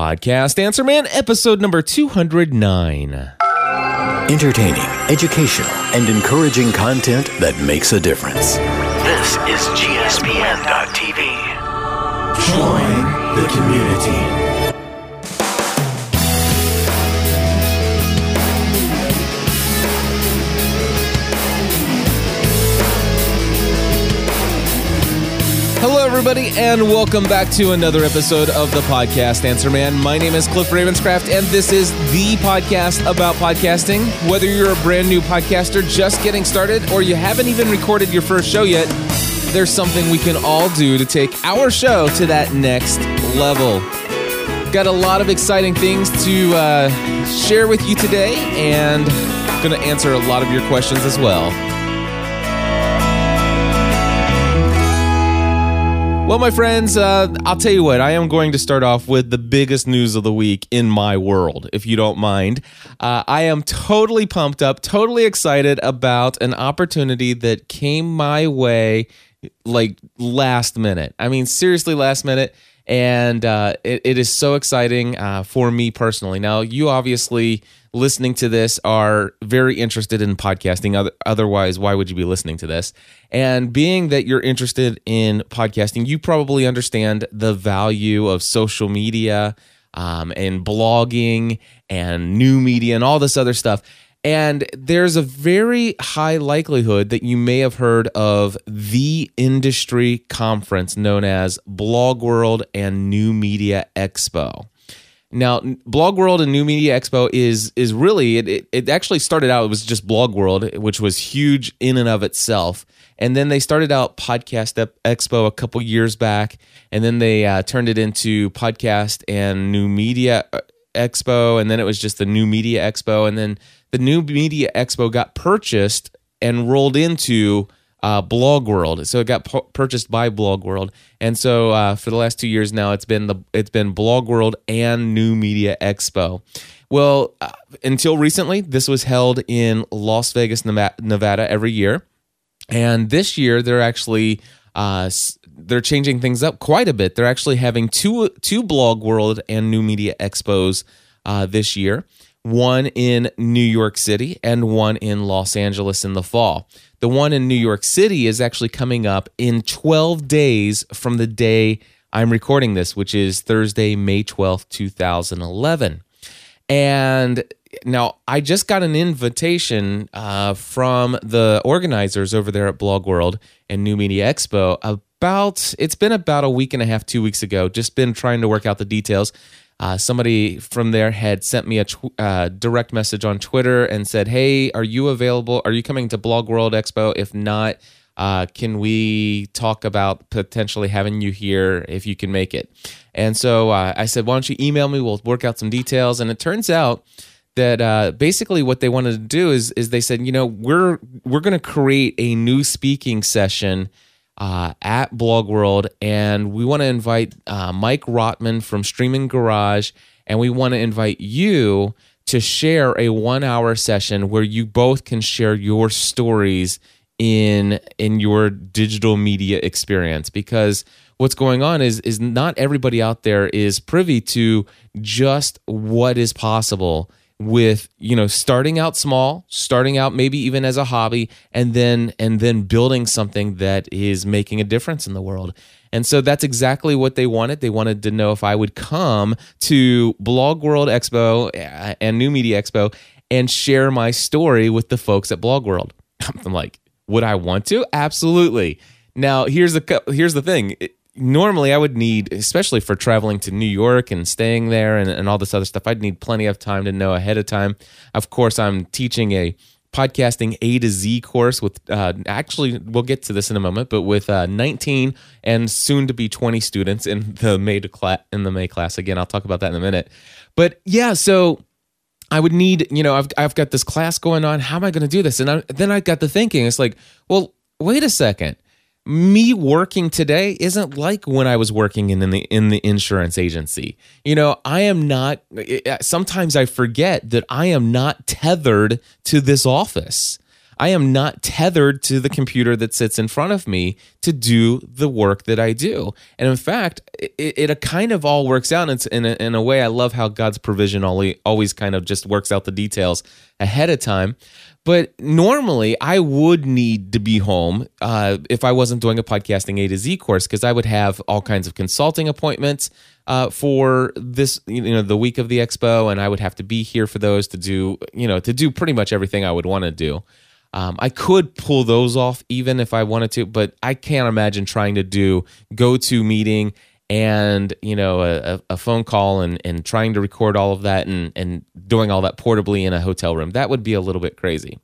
Podcast Answer Man, episode number 209. Entertaining, educational, and encouraging content that makes a difference. This is GSPN.TV. Join the community. Everybody, and welcome back to another episode of the podcast Answer Man. My name is Cliff Ravenscraft, and this is the podcast about podcasting. Whether you're a brand new podcaster just getting started or you haven't even recorded your first show yet, there's something we can all do to take our show to that next level. Got a lot of exciting things to uh, share with you today, and going to answer a lot of your questions as well. Well, my friends, uh, I'll tell you what, I am going to start off with the biggest news of the week in my world, if you don't mind. Uh, I am totally pumped up, totally excited about an opportunity that came my way like last minute. I mean, seriously, last minute. And uh, it, it is so exciting uh, for me personally. Now, you obviously listening to this are very interested in podcasting. Otherwise, why would you be listening to this? And being that you're interested in podcasting, you probably understand the value of social media um, and blogging and new media and all this other stuff. And there's a very high likelihood that you may have heard of the industry conference known as Blog World and New Media Expo. Now, Blog World and New Media Expo is is really it, it, it actually started out it was just Blog World, which was huge in and of itself, and then they started out Podcast Expo a couple years back, and then they uh, turned it into Podcast and New Media uh, Expo, and then it was just the New Media Expo, and then the New Media Expo got purchased and rolled into uh, Blog World. So it got pu- purchased by Blog World, and so uh, for the last two years now, it's been the it's been Blog World and New Media Expo. Well, uh, until recently, this was held in Las Vegas, Nevada, every year, and this year they're actually uh, they're changing things up quite a bit. They're actually having two two Blog World and New Media Expos uh, this year one in New York City and one in Los Angeles in the fall. The one in New York City is actually coming up in 12 days from the day I'm recording this, which is Thursday, May 12th, 2011. And now I just got an invitation uh, from the organizers over there at Blog World and New Media Expo about, it's been about a week and a half, two weeks ago, just been trying to work out the details uh, somebody from there had sent me a tw- uh, direct message on Twitter and said, "Hey, are you available? Are you coming to Blog World Expo? If not, uh, can we talk about potentially having you here if you can make it?" And so uh, I said, "Why don't you email me? We'll work out some details." And it turns out that uh, basically what they wanted to do is is they said, you know, we're we're going to create a new speaking session uh, at Blog World, and we want to invite uh, Mike Rotman from Streaming Garage, and we want to invite you to share a one-hour session where you both can share your stories in in your digital media experience because what's going on is is not everybody out there is privy to just what is possible with you know starting out small starting out maybe even as a hobby and then and then building something that is making a difference in the world. And so that's exactly what they wanted. They wanted to know if i would come to blog world expo uh, and new media expo and share my story with the folks at blog world. I'm like would i want to? Absolutely. Now here's the here's the thing normally I would need, especially for traveling to New York and staying there and, and all this other stuff, I'd need plenty of time to know ahead of time. Of course, I'm teaching a podcasting A to Z course with uh, actually we'll get to this in a moment, but with uh, 19 and soon to be 20 students in the May class in the May class. Again, I'll talk about that in a minute. But yeah, so I would need, you know, I've I've got this class going on. How am I going to do this? And I, then I got the thinking. It's like, well, wait a second me working today isn't like when I was working in the in the insurance agency. You know, I am not sometimes I forget that I am not tethered to this office. I am not tethered to the computer that sits in front of me to do the work that I do. And in fact, it, it kind of all works out. It's in a, in a way, I love how God's provision always kind of just works out the details ahead of time. But normally, I would need to be home uh, if I wasn't doing a podcasting A to Z course because I would have all kinds of consulting appointments uh, for this, you know, the week of the expo, and I would have to be here for those to do, you know, to do pretty much everything I would want to do. Um, I could pull those off even if I wanted to, but I can't imagine trying to do GoToMeeting and you know a, a, phone call and, and trying to record all of that and, and doing all that portably in a hotel room that would be a little bit crazy.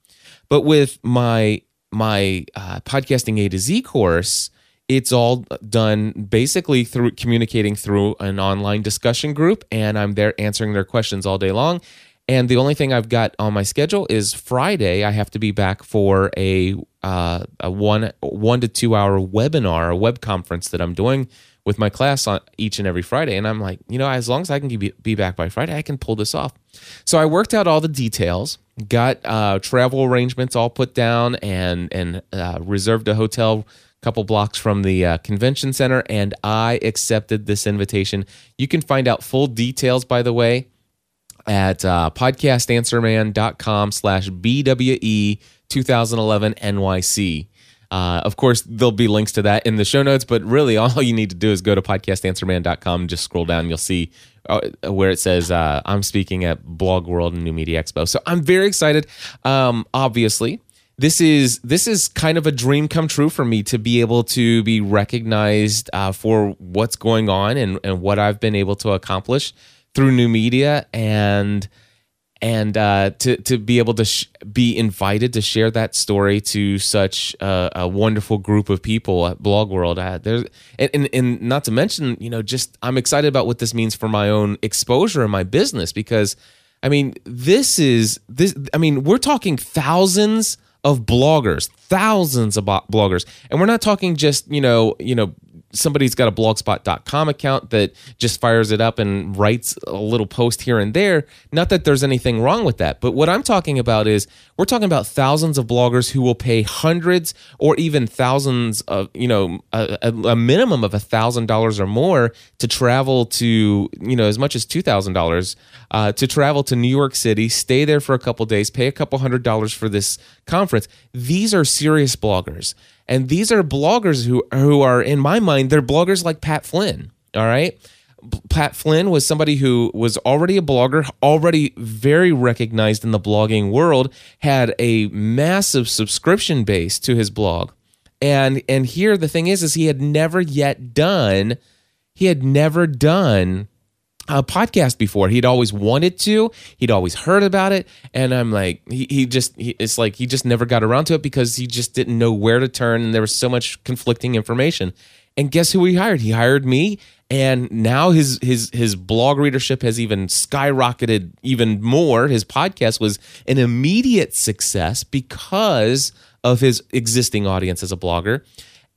But with my my uh, podcasting a to z course it's all done basically through communicating through an online discussion group and i'm there answering their questions all day long and the only thing I've got on my schedule is Friday. I have to be back for a uh, a one one to two hour webinar, a web conference that I'm doing with my class on each and every Friday. And I'm like, you know, as long as I can be, back by Friday, I can pull this off. So I worked out all the details, got uh, travel arrangements all put down, and and uh, reserved a hotel couple blocks from the uh, convention center, and I accepted this invitation. You can find out full details, by the way, at uh, podcastanswerman.com slash BWE 2011 NYC. Uh, of course, there'll be links to that in the show notes, but really all you need to do is go to podcastanswerman.com just scroll down. You'll see uh, where it says uh, I'm speaking at Blog World and New Media Expo. So I'm very excited. Um, obviously, this is this is kind of a dream come true for me to be able to be recognized uh, for what's going on and, and what I've been able to accomplish through new media and and uh, to to be able to sh- be invited to share that story to such a, a wonderful group of people at Blog World. Uh, and, and, and not to mention, you know, just I'm excited about what this means for my own exposure and my business because, I mean, this is this. I mean, we're talking thousands of bloggers, thousands of bloggers, and we're not talking just you know you know somebody's got a blogspot.com account that just fires it up and writes a little post here and there. Not that there's anything wrong with that, but what I'm talking about is we're talking about thousands of bloggers who will pay hundreds or even thousands of, you know, a, a minimum of a thousand dollars or more to travel to, you know, as much as two thousand uh, dollars to travel to New York City, stay there for a couple days, pay a couple hundred dollars for this conference. These are serious bloggers. And these are bloggers who who are in my mind they're bloggers like Pat Flynn, all right? Pat Flynn was somebody who was already a blogger, already very recognized in the blogging world, had a massive subscription base to his blog. And and here the thing is is he had never yet done he had never done a podcast before. He'd always wanted to. He'd always heard about it, and I'm like, he, he just he, it's like he just never got around to it because he just didn't know where to turn, and there was so much conflicting information. And guess who he hired? He hired me, and now his his his blog readership has even skyrocketed even more. His podcast was an immediate success because of his existing audience as a blogger,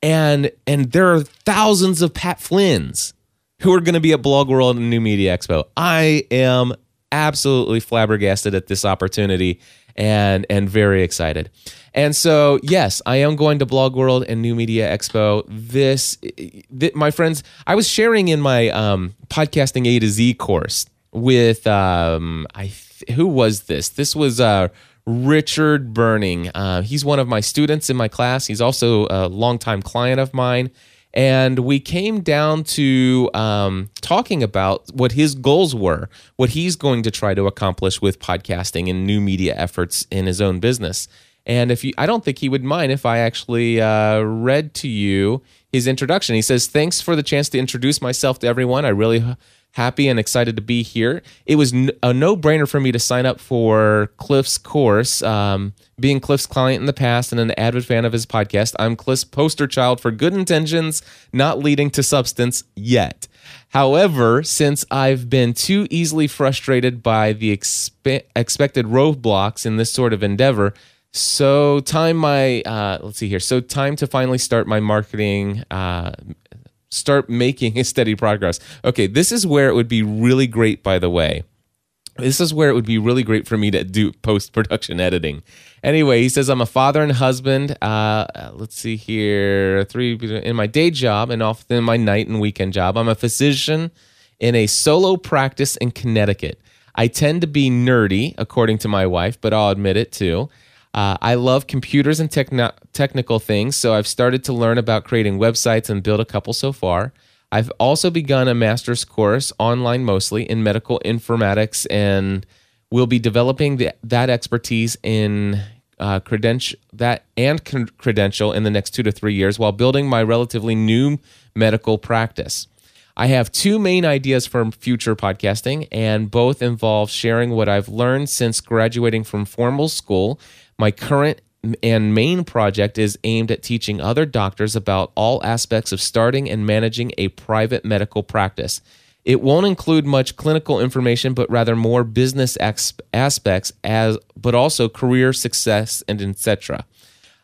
and and there are thousands of Pat Flynn's who are going to be at Blog World and New Media Expo. I am absolutely flabbergasted at this opportunity and and very excited. And so, yes, I am going to Blog World and New Media Expo. This, th- my friends, I was sharing in my um, podcasting A to Z course with um, I th- who was this? This was uh, Richard Burning. Uh, he's one of my students in my class. He's also a longtime client of mine and we came down to um, talking about what his goals were, what he's going to try to accomplish with podcasting and new media efforts in his own business. And if you, I don't think he would mind if I actually uh, read to you his introduction. He says, "Thanks for the chance to introduce myself to everyone. I really happy and excited to be here. It was a no brainer for me to sign up for Cliff's course. Um, being Cliff's client in the past and an avid fan of his podcast, I'm Cliff's poster child for good intentions not leading to substance yet. However, since I've been too easily frustrated by the expe- expected roadblocks in this sort of endeavor, so time my uh, let's see here. So time to finally start my marketing uh, start making a steady progress. Okay, this is where it would be really great, by the way. This is where it would be really great for me to do post production editing. Anyway, he says, I'm a father and husband. Uh, let's see here. Three in my day job and often in my night and weekend job. I'm a physician in a solo practice in Connecticut. I tend to be nerdy, according to my wife, but I'll admit it too. Uh, I love computers and techn- technical things, so I've started to learn about creating websites and build a couple so far. I've also begun a master's course, online mostly, in medical informatics, and will be developing the, that expertise in uh, credential that and con- credential in the next two to three years, while building my relatively new medical practice. I have two main ideas for future podcasting, and both involve sharing what I've learned since graduating from formal school. My current and main project is aimed at teaching other doctors about all aspects of starting and managing a private medical practice. It won't include much clinical information, but rather more business aspects, as but also career success and etc.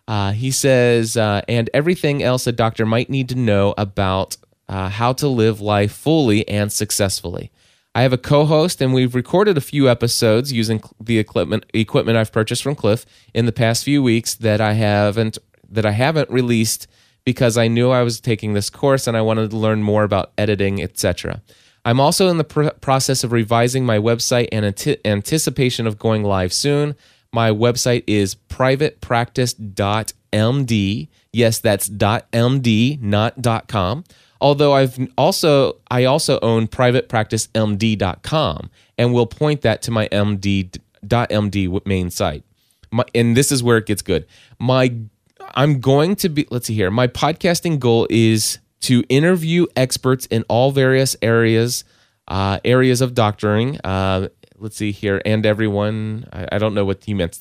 Uh, he says, uh, and everything else a doctor might need to know about uh, how to live life fully and successfully. I have a co-host, and we've recorded a few episodes using the equipment equipment I've purchased from Cliff in the past few weeks that I haven't that I haven't released because I knew I was taking this course and I wanted to learn more about editing, etc. I'm also in the pr- process of revising my website and ant- anticipation of going live soon. My website is privatepractice.md. Yes, that's .md, not .com. Although I've also I also own privatepracticemd.com and will point that to my md.md main site. My, and this is where it gets good. My I'm going to be let's see here. My podcasting goal is to interview experts in all various areas uh, areas of doctoring. Uh, let's see here, and everyone. I, I, don't know what he meant,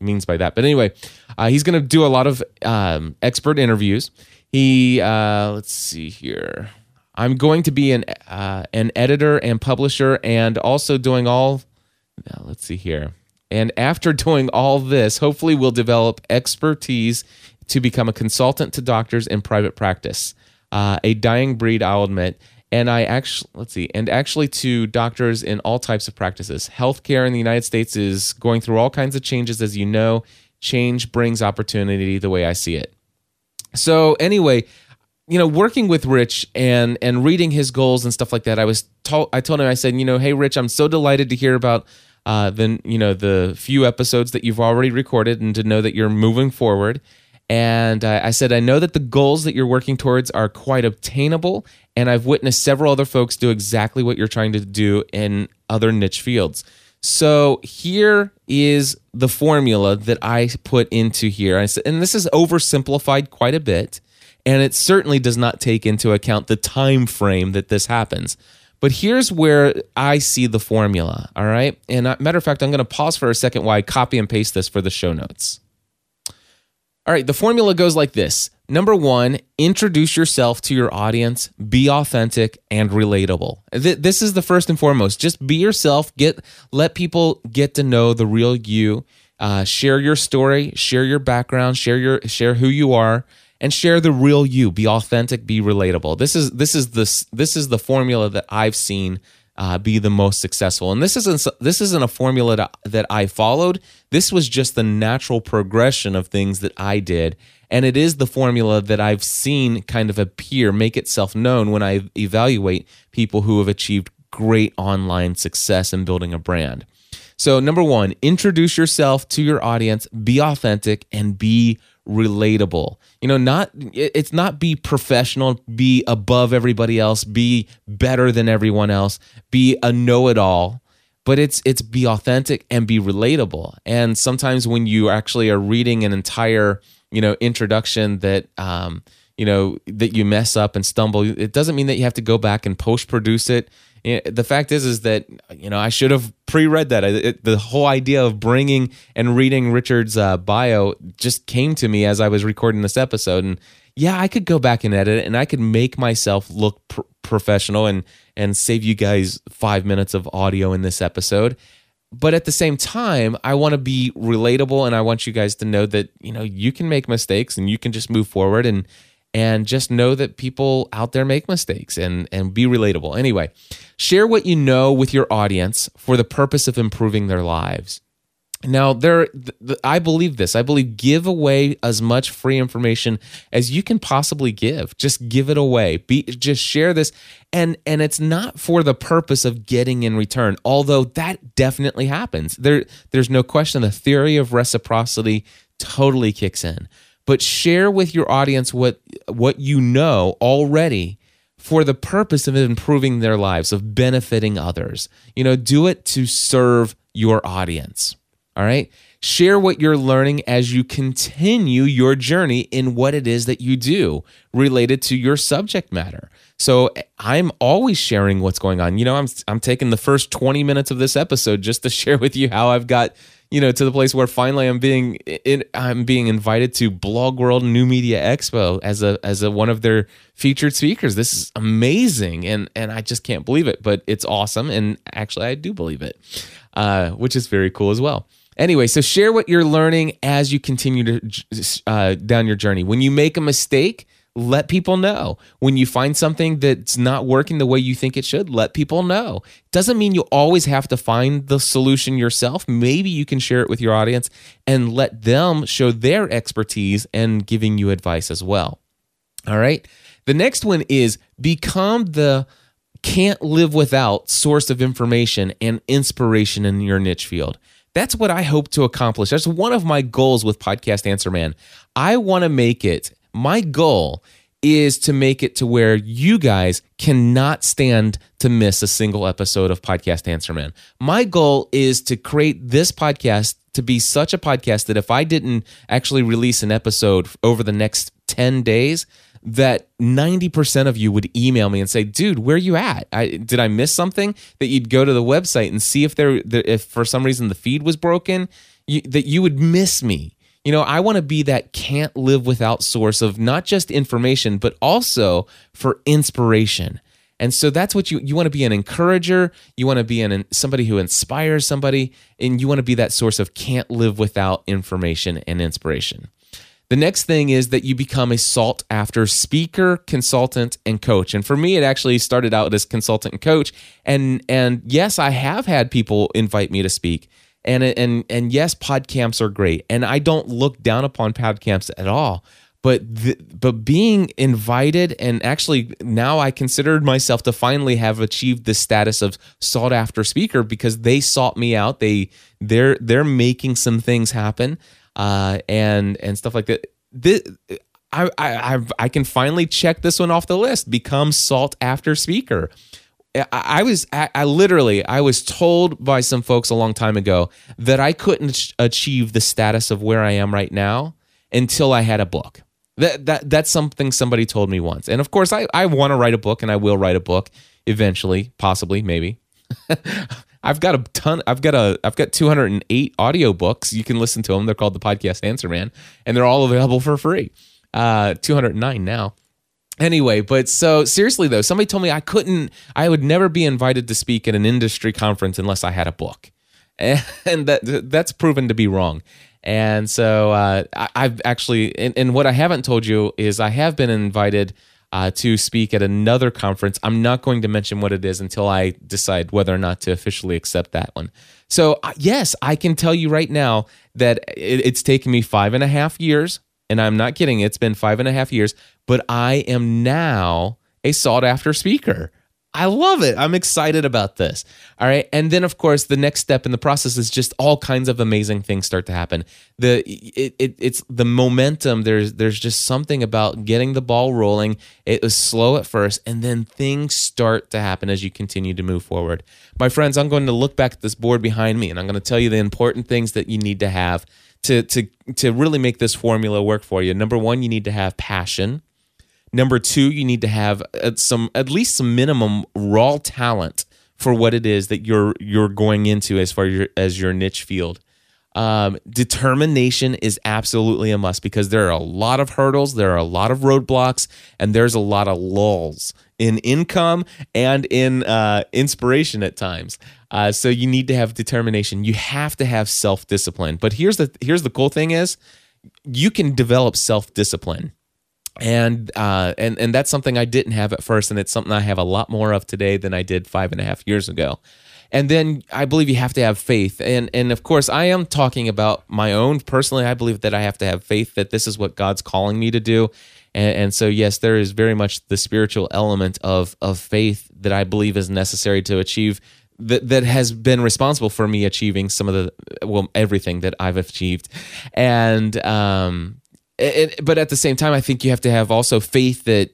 means by that, but anyway, uh, he's going to do a lot of um, expert interviews. He uh, let's see here. I'm going to be an uh, an editor and publisher, and also doing all. Now, let's see here. And after doing all this, hopefully, we'll develop expertise to become a consultant to doctors in private practice. Uh, a dying breed, I'll admit. And I actually, let's see, and actually to doctors in all types of practices. Healthcare in the United States is going through all kinds of changes, as you know. Change brings opportunity, the way I see it. So anyway, you know, working with Rich and and reading his goals and stuff like that, I was told I told him I said, you know, hey Rich, I'm so delighted to hear about uh the you know the few episodes that you've already recorded and to know that you're moving forward. And uh, I said, I know that the goals that you're working towards are quite obtainable, and I've witnessed several other folks do exactly what you're trying to do in other niche fields. So here is the formula that I put into here. And this is oversimplified quite a bit, and it certainly does not take into account the time frame that this happens. But here's where I see the formula. All right. And uh, matter of fact, I'm going to pause for a second while I copy and paste this for the show notes. All right, the formula goes like this. Number one, introduce yourself to your audience, be authentic and relatable. This is the first and foremost. Just be yourself. Get let people get to know the real you. Uh, share your story, share your background, share your share who you are, and share the real you. Be authentic, be relatable. This is this is the this is the formula that I've seen uh, be the most successful. And this isn't this isn't a formula that I followed. This was just the natural progression of things that I did, and it is the formula that I've seen kind of appear, make itself known when I evaluate people who have achieved great online success in building a brand. So, number one, introduce yourself to your audience, be authentic, and be relatable. You know, not it's not be professional, be above everybody else, be better than everyone else, be a know-it-all, but it's it's be authentic and be relatable. And sometimes when you actually are reading an entire, you know, introduction that um, you know, that you mess up and stumble, it doesn't mean that you have to go back and post produce it the fact is is that you know I should have pre-read that. It, the whole idea of bringing and reading Richard's uh, bio just came to me as I was recording this episode, and yeah, I could go back and edit it, and I could make myself look pr- professional and and save you guys five minutes of audio in this episode. But at the same time, I want to be relatable, and I want you guys to know that you know you can make mistakes and you can just move forward and and just know that people out there make mistakes and and be relatable. Anyway, share what you know with your audience for the purpose of improving their lives. Now, there, th- th- I believe this. I believe give away as much free information as you can possibly give. Just give it away. Be, just share this, and and it's not for the purpose of getting in return. Although that definitely happens. There, there's no question. The theory of reciprocity totally kicks in. But share with your audience what what you know already for the purpose of improving their lives, of benefiting others. You know, do it to serve your audience. All right. Share what you're learning as you continue your journey in what it is that you do related to your subject matter. So I'm always sharing what's going on. You know, I'm I'm taking the first 20 minutes of this episode just to share with you how I've got, you know, to the place where finally I'm being in, I'm being invited to Blog World New Media Expo as a as a one of their featured speakers. This is amazing and and I just can't believe it, but it's awesome and actually I do believe it. Uh, which is very cool as well. Anyway, so share what you're learning as you continue to uh, down your journey. When you make a mistake, let people know. When you find something that's not working the way you think it should, let people know. Doesn't mean you always have to find the solution yourself. Maybe you can share it with your audience and let them show their expertise and giving you advice as well. All right. The next one is become the can't live without source of information and inspiration in your niche field. That's what I hope to accomplish. That's one of my goals with Podcast Answer Man. I want to make it, my goal is to make it to where you guys cannot stand to miss a single episode of Podcast Answer Man. My goal is to create this podcast to be such a podcast that if I didn't actually release an episode over the next 10 days, that 90% of you would email me and say, dude, where are you at? I, did I miss something? That you'd go to the website and see if there, if for some reason the feed was broken, you, that you would miss me. You know, I want to be that can't live without source of not just information, but also for inspiration. And so that's what you you want to be an encourager, you want to be an somebody who inspires somebody and you want to be that source of can't live without information and inspiration. The next thing is that you become a sought after speaker, consultant, and coach. And for me, it actually started out as consultant and coach. And and yes, I have had people invite me to speak. And and and yes, podcamps are great. And I don't look down upon podcamps at all. But the, but being invited and actually now I considered myself to finally have achieved the status of sought after speaker because they sought me out. They they're they're making some things happen uh, and and stuff like that. This, I, I I've, I can finally check this one off the list. Become sought after speaker. I, I was I, I literally I was told by some folks a long time ago that I couldn't achieve the status of where I am right now until I had a book. That, that that's something somebody told me once. And of course I, I want to write a book and I will write a book eventually, possibly, maybe. I've got a ton. I've got a. I've got 208 audiobooks. You can listen to them. They're called the Podcast Answer Man, and they're all available for free. Uh, 209 now. Anyway, but so seriously though, somebody told me I couldn't. I would never be invited to speak at an industry conference unless I had a book, and that that's proven to be wrong. And so uh, I, have actually, and, and what I haven't told you is I have been invited uh, to speak at another conference. I'm not going to mention what it is until I decide whether or not to officially accept that one. So, uh, yes, I can tell you right now that it, it's taken me five and a half years, and I'm not kidding. It's been five and a half years, but I am now a sought after speaker. I love it. I'm excited about this. All right. And then of course the next step in the process is just all kinds of amazing things start to happen. The it, it it's the momentum there's there's just something about getting the ball rolling. It was slow at first and then things start to happen as you continue to move forward. My friends, I'm going to look back at this board behind me and I'm going to tell you the important things that you need to have to to to really make this formula work for you. Number 1, you need to have passion. Number two, you need to have some at least some minimum raw talent for what it is that you're you're going into as far as your, as your niche field. Um, determination is absolutely a must because there are a lot of hurdles, there are a lot of roadblocks, and there's a lot of lulls in income and in uh, inspiration at times. Uh, so you need to have determination. You have to have self discipline. But here's the here's the cool thing is you can develop self discipline and uh, and and that's something I didn't have at first, and it's something I have a lot more of today than I did five and a half years ago. And then I believe you have to have faith, and and of course I am talking about my own personally. I believe that I have to have faith that this is what God's calling me to do, and, and so yes, there is very much the spiritual element of of faith that I believe is necessary to achieve that that has been responsible for me achieving some of the well everything that I've achieved, and um, it, but at the same time, I think you have to have also faith that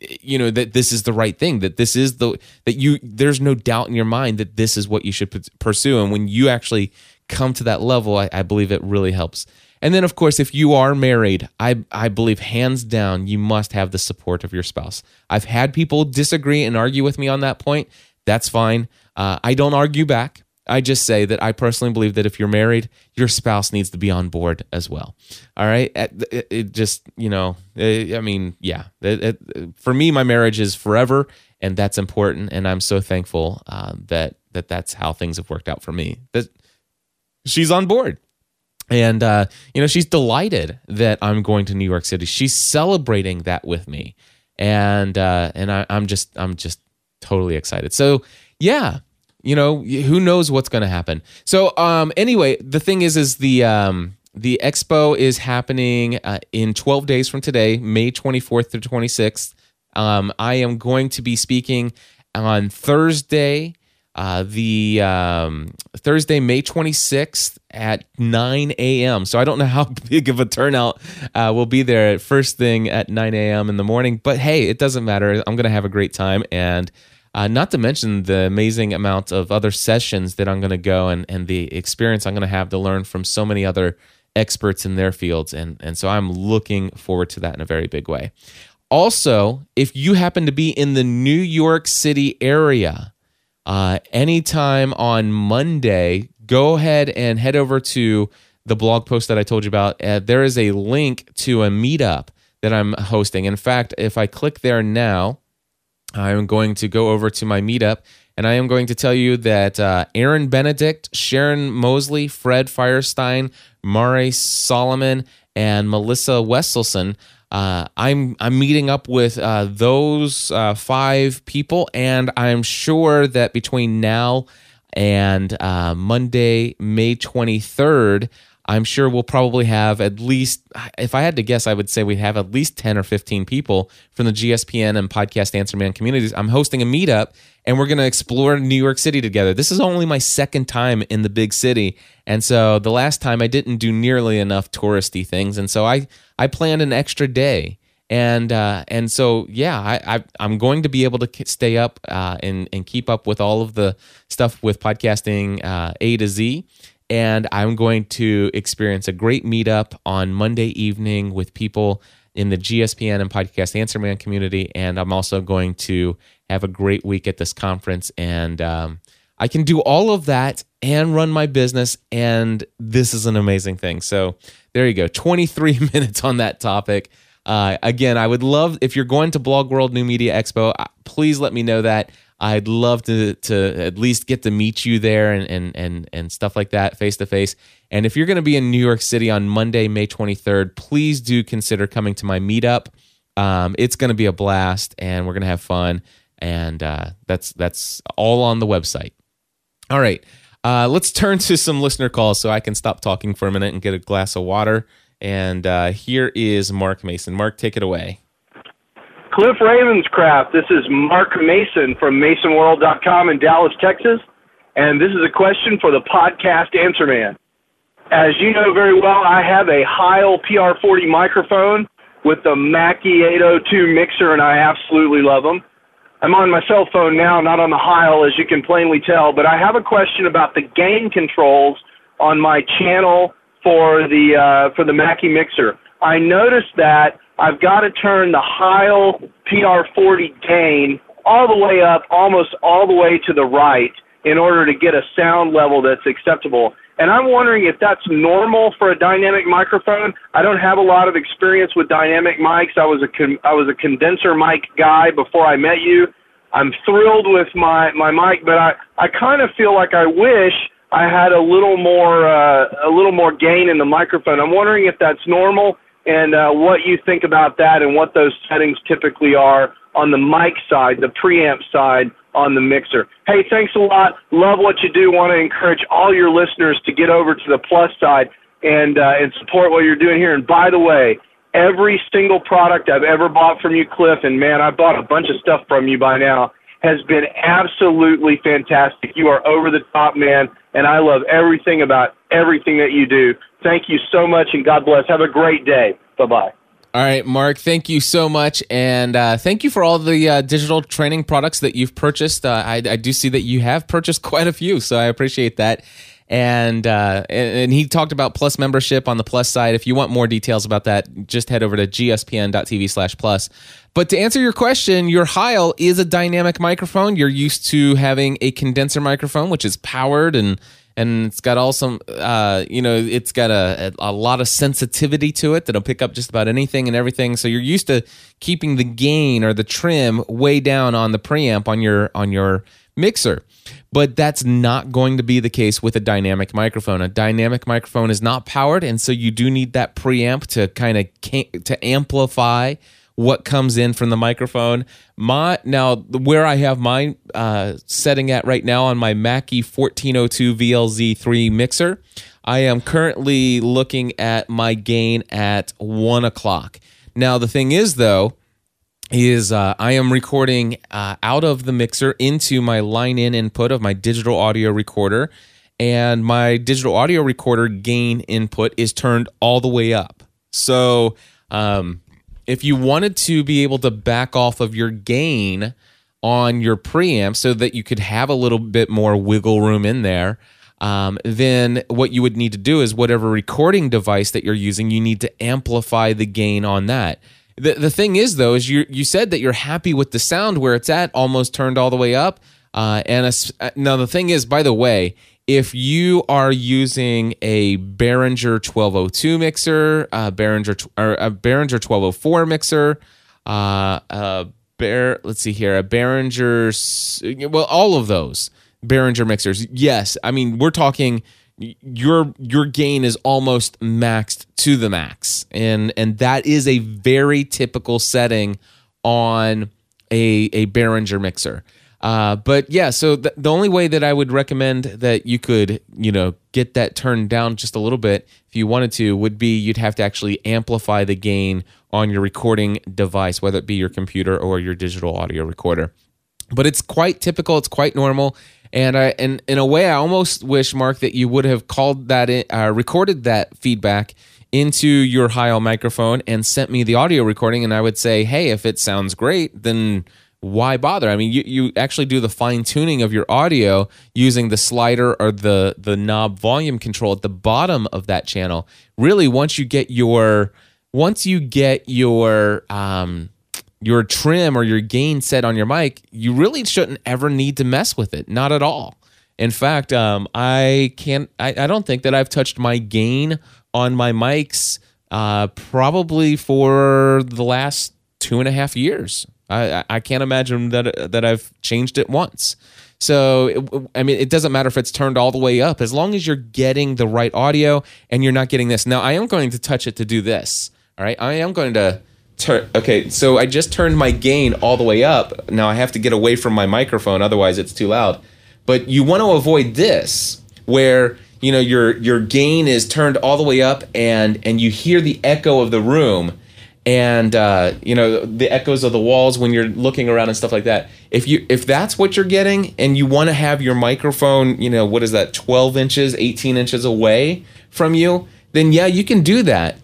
you know that this is the right thing that this is the that you there's no doubt in your mind that this is what you should pursue. And when you actually come to that level I, I, believe it really helps. And then of course if you are married i i believe hands down you must have the support of your spouse. I've had people disagree and argue with me on that point. That's fine. Uh, i don't argue back I just say that I personally believe that if you're married, your spouse needs to be on board as well. All right. It, it just, you know, it, I mean, yeah. It, for me, my marriage is forever, and that's important. And I'm so thankful uh, that that that's how things have worked out for me. That she's on board. And uh, you know she's delighted that I'm going to New York City. She's celebrating that with me, and uh, and I, I'm just I'm just totally excited. So yeah, you know, who knows what's going to happen. So, um, anyway, the thing is, is the um, the expo is happening uh, in 12 days from today, May 24th through 26th. Um, I am going to be speaking on Thursday, uh, the um, Thursday, May 26th at 9 a.m. So I don't know how big of a turnout uh, will be there first thing at 9 a.m. in the morning, but hey, it doesn't matter. I'm going to have a great time and uh, not to mention the amazing amount of other sessions that I'm going to go and, and the experience I'm going to have to learn from so many other experts in their fields. And, and so I'm looking forward to that in a very big way. Also, if you happen to be in the New York City area, uh, anytime on Monday, go ahead and head over to the blog post that I told you about. Uh, there is a link to a meetup that I'm hosting. In fact, if I click there now, I'm going to go over to my meetup and I am going to tell you that uh, Aaron Benedict, Sharon Mosley, Fred Firestein, Mari Solomon, and Melissa Wesselson. Uh, I'm I'm meeting up with uh, those uh, five people, and I'm sure that between now and uh, Monday, May 23rd, I'm sure we'll probably have at least, if I had to guess, I would say we'd have at least 10 or 15 people from the GSPN and Podcast Answer Man communities. I'm hosting a meetup and we're going to explore New York City together. This is only my second time in the big city. And so the last time I didn't do nearly enough touristy things. And so I, I planned an extra day. And uh, and so yeah, I, I am going to be able to stay up uh, and and keep up with all of the stuff with podcasting uh, A to Z and I'm going to experience a great meetup on Monday evening with people in the GSPN and Podcast Answer Man community. And I'm also going to have a great week at this conference. And um, I can do all of that and run my business. And this is an amazing thing. So there you go 23 minutes on that topic. Uh, again, I would love if you're going to Blog World New Media Expo, uh, please let me know that. I'd love to to at least get to meet you there and and and and stuff like that face to face. And if you're going to be in New York City on Monday, May 23rd, please do consider coming to my meetup. Um, it's going to be a blast, and we're going to have fun. And uh, that's that's all on the website. All right, uh, let's turn to some listener calls so I can stop talking for a minute and get a glass of water. And uh, here is Mark Mason. Mark, take it away. Cliff Ravenscraft. This is Mark Mason from MasonWorld.com in Dallas, Texas, and this is a question for the podcast Answer Man. As you know very well, I have a Heil PR40 microphone with the Mackie 802 mixer, and I absolutely love them. I'm on my cell phone now, not on the Heil, as you can plainly tell, but I have a question about the gain controls on my channel for the uh, for the Mackie mixer. I noticed that I've got to turn the Heil PR40 gain all the way up, almost all the way to the right, in order to get a sound level that's acceptable. And I'm wondering if that's normal for a dynamic microphone. I don't have a lot of experience with dynamic mics. I was a con- I was a condenser mic guy before I met you. I'm thrilled with my my mic, but I I kind of feel like I wish I had a little more uh, a little more gain in the microphone. I'm wondering if that's normal and uh, what you think about that and what those settings typically are on the mic side, the preamp side on the mixer. Hey, thanks a lot. Love what you do. Want to encourage all your listeners to get over to the plus side and uh, and support what you're doing here. And by the way, every single product I've ever bought from you, Cliff, and man, I bought a bunch of stuff from you by now, has been absolutely fantastic. You are over the top, man, and I love everything about everything that you do. Thank you so much, and God bless. Have a great day. Bye bye. All right, Mark, thank you so much. And uh, thank you for all the uh, digital training products that you've purchased. Uh, I, I, do see that you have purchased quite a few, so I appreciate that. And, uh, and, and he talked about Plus membership on the Plus side. If you want more details about that, just head over to gspn.tv slash plus. But to answer your question, your Heil is a dynamic microphone. You're used to having a condenser microphone, which is powered and and it's got all some uh, you know it's got a, a, lot of sensitivity to it that'll pick up just about anything and everything. So you're used to keeping the gain or the trim way down on the preamp on your on your mixer. But that's not going to be the case with a dynamic microphone. A dynamic microphone is not powered and so you do need that preamp to kind of to amplify what comes in from the microphone. My now where I have my uh, setting at right now on my Mackie 1402 VLZ3 mixer, I am currently looking at my gain at one o'clock. Now the thing is though, is uh, I am recording uh, out of the mixer into my line in input of my digital audio recorder, and my digital audio recorder gain input is turned all the way up. So um, if you wanted to be able to back off of your gain on your preamp so that you could have a little bit more wiggle room in there, um, then what you would need to do is whatever recording device that you're using, you need to amplify the gain on that. The, the thing is, though, is you you said that you're happy with the sound where it's at, almost turned all the way up. Uh, and a, now the thing is, by the way, if you are using a Behringer 1202 mixer, a Behringer or a Behringer 1204 mixer, uh, a Bear, let's see here, a Behringer, well, all of those Behringer mixers. Yes, I mean we're talking your your gain is almost maxed to the max, and and that is a very typical setting on a a Behringer mixer. Uh, but yeah, so th- the only way that I would recommend that you could, you know, get that turned down just a little bit, if you wanted to, would be you'd have to actually amplify the gain on your recording device, whether it be your computer or your digital audio recorder. But it's quite typical. It's quite normal. And I, and in a way, I almost wish Mark that you would have called that, in, uh, recorded that feedback into your Heil microphone and sent me the audio recording, and I would say, hey, if it sounds great, then why bother? I mean, you, you actually do the fine tuning of your audio using the slider or the the knob volume control at the bottom of that channel. Really, once you get your once you get your um, your trim or your gain set on your mic, you really shouldn't ever need to mess with it. Not at all. In fact, um, I can't. I, I don't think that I've touched my gain on my mics uh, probably for the last two and a half years. I, I can't imagine that that I've changed it once. So I mean, it doesn't matter if it's turned all the way up, as long as you're getting the right audio and you're not getting this. Now, I am going to touch it to do this. All right, I am going to turn. Okay, so I just turned my gain all the way up. Now I have to get away from my microphone, otherwise it's too loud. But you want to avoid this, where you know your your gain is turned all the way up, and and you hear the echo of the room and uh, you know the echoes of the walls when you're looking around and stuff like that. If you if that's what you're getting and you want to have your microphone you know what is that 12 inches 18 inches away from you then yeah you can do that.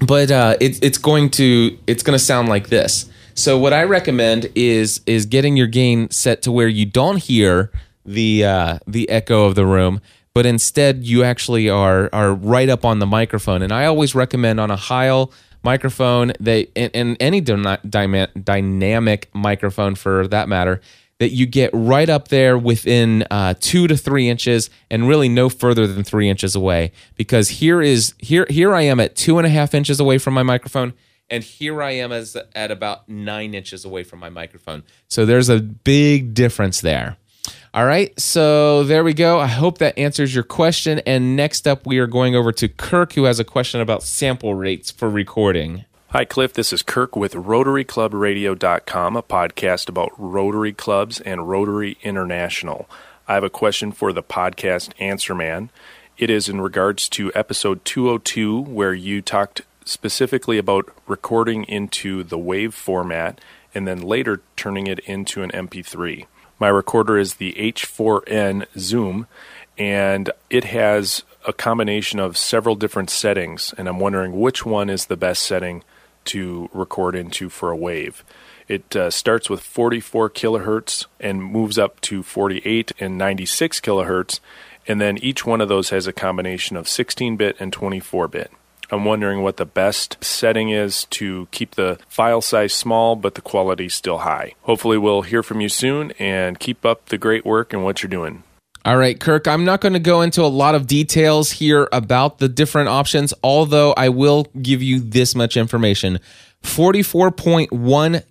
But uh, it, it's going to it's going to sound like this. So what i recommend is is getting your gain set to where you don't hear the uh, the echo of the room but instead you actually are are right up on the microphone. And i always recommend on a Heil microphone that and, any dynamic microphone for that matter that you get right up there within uh, two to three inches and really no further than three inches away. Because here is here here i am at two and a half inches away from my microphone and here i am as at about nine inches away from my microphone. So there's a big difference there All right, so there we go. I hope that answers your question. And next up, we are going over to Kirk, who has a question about sample rates for recording. Hi, Cliff. This is Kirk with RotaryClubRadio.com, a podcast about Rotary clubs and Rotary International. I have a question for the podcast Answer Man. It is in regards to episode 202, where you talked specifically about recording into the WAV format and then later turning it into an MP3. My recorder is the H4n Zoom, and it has a combination of several different settings, and I'm wondering which one is the best setting to record into for a wave. It uh, starts with 44 kilohertz and moves up to 48 and 96 kilohertz, and then each one of those has a combination of 16 bit and 24 bit. I'm wondering what the best setting is to keep the file size small but the quality still high. Hopefully, we'll hear from you soon and keep up the great work and what you're doing. All right, Kirk, I'm not going to go into a lot of details here about the different options, although I will give you this much information. 44.1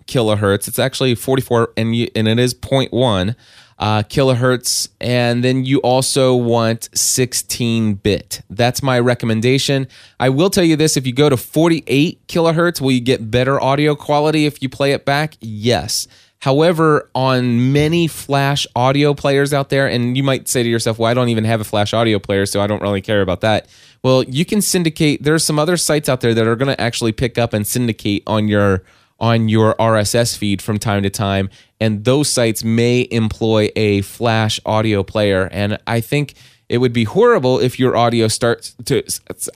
kilohertz, it's actually 44 and, you, and it is 0.1 uh, kilohertz. And then you also want 16 bit. That's my recommendation. I will tell you this if you go to 48 kilohertz, will you get better audio quality if you play it back? Yes. However, on many flash audio players out there, and you might say to yourself, well, I don't even have a flash audio player, so I don't really care about that. Well, you can syndicate. There's some other sites out there that are going to actually pick up and syndicate on your on your RSS feed from time to time, and those sites may employ a flash audio player. And I think it would be horrible if your audio starts to